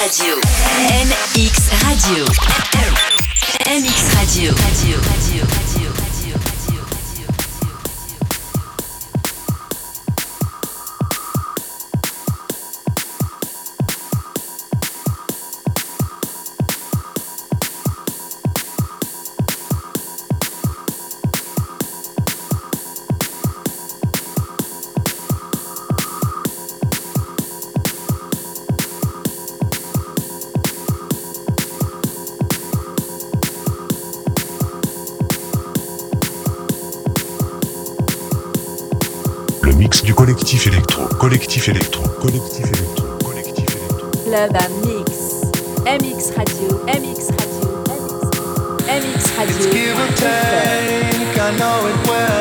Radio. MX Radio. MX Radio. Radio. Radio. Collectif Club à mix. MX Radio, MX Radio, MX, MX Radio. It's give or take, I know it well,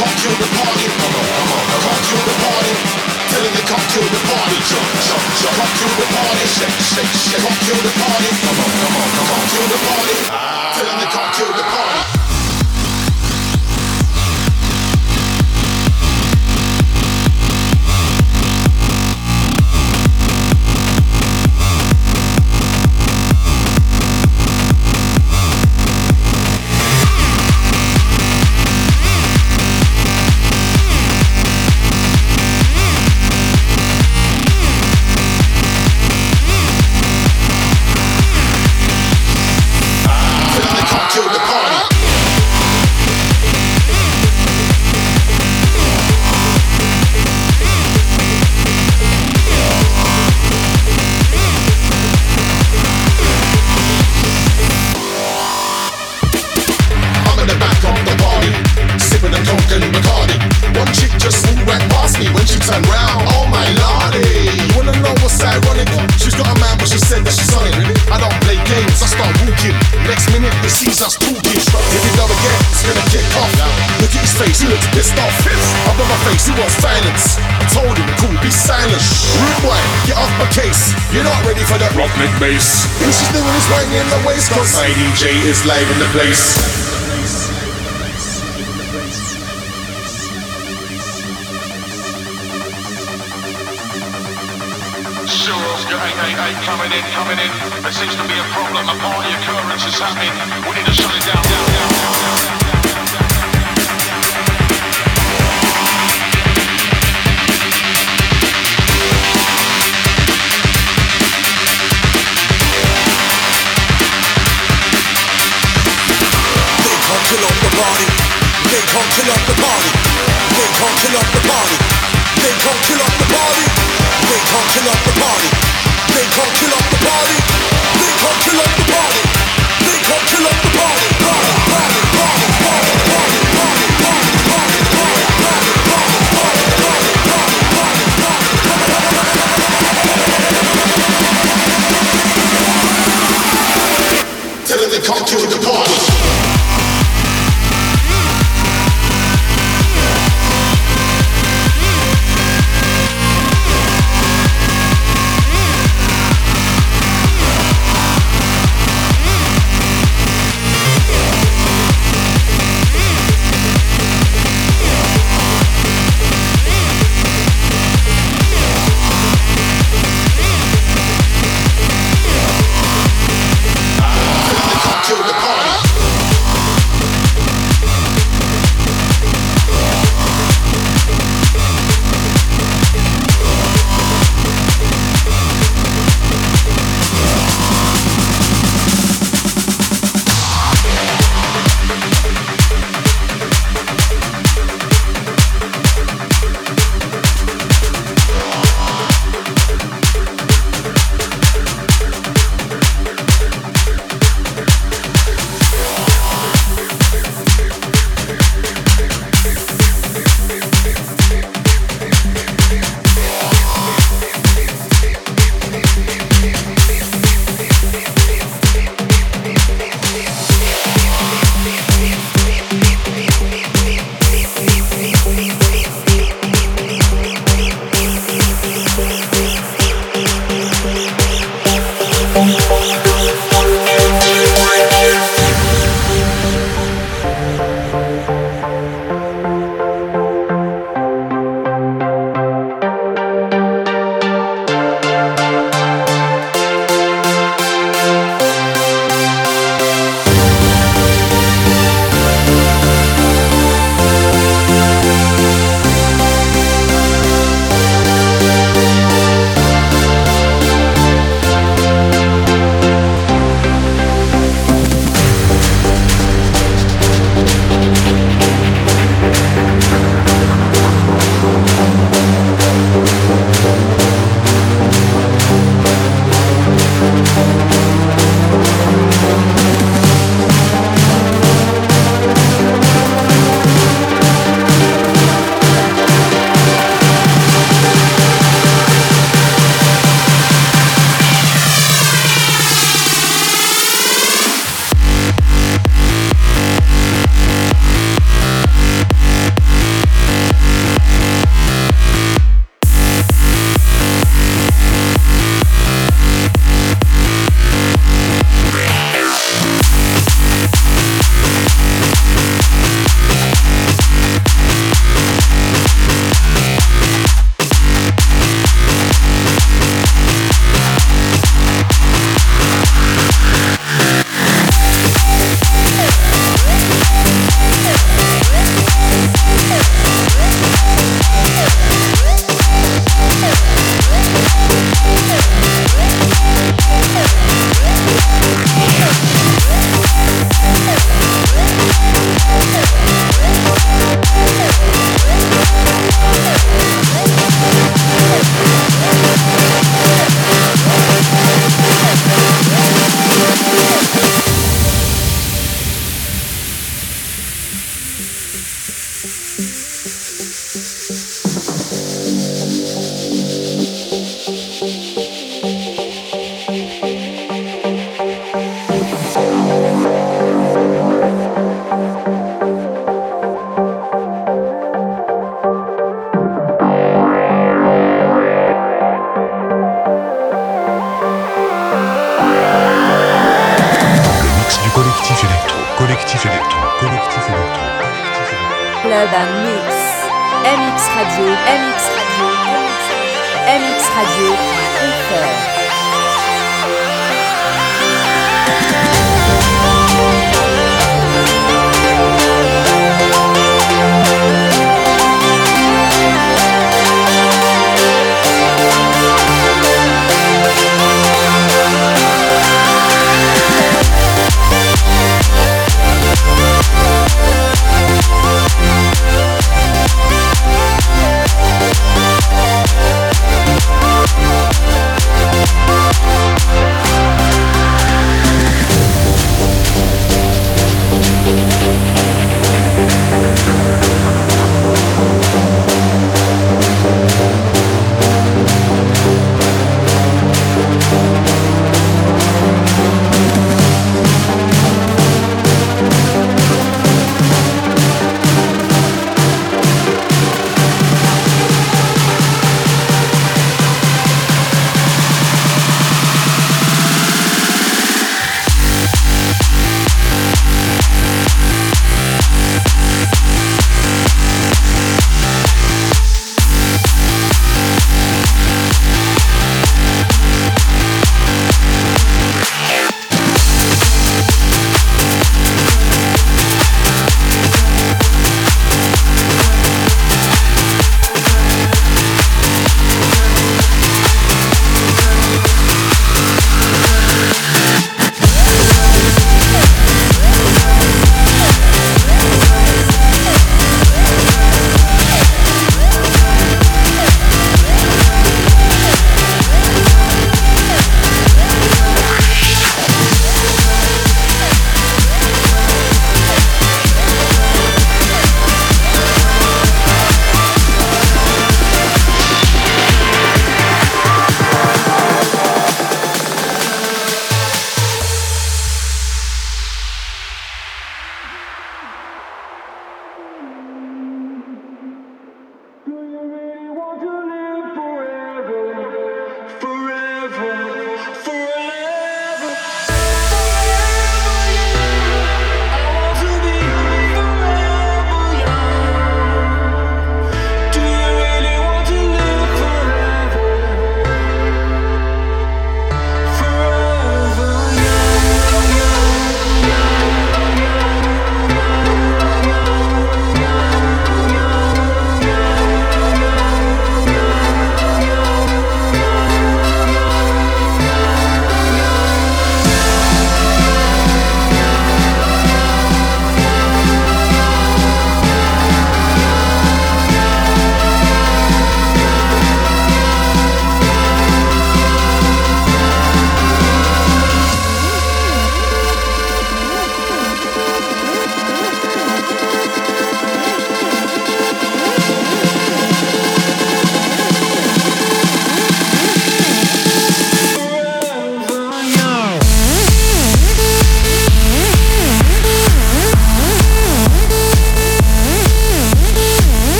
come to the party. Come on, come on, come to the party. Tell them to come to the party. Jump, jump, jump. Come to the party. Shake, shake, shake. Come to the party. Come on. is live in the place.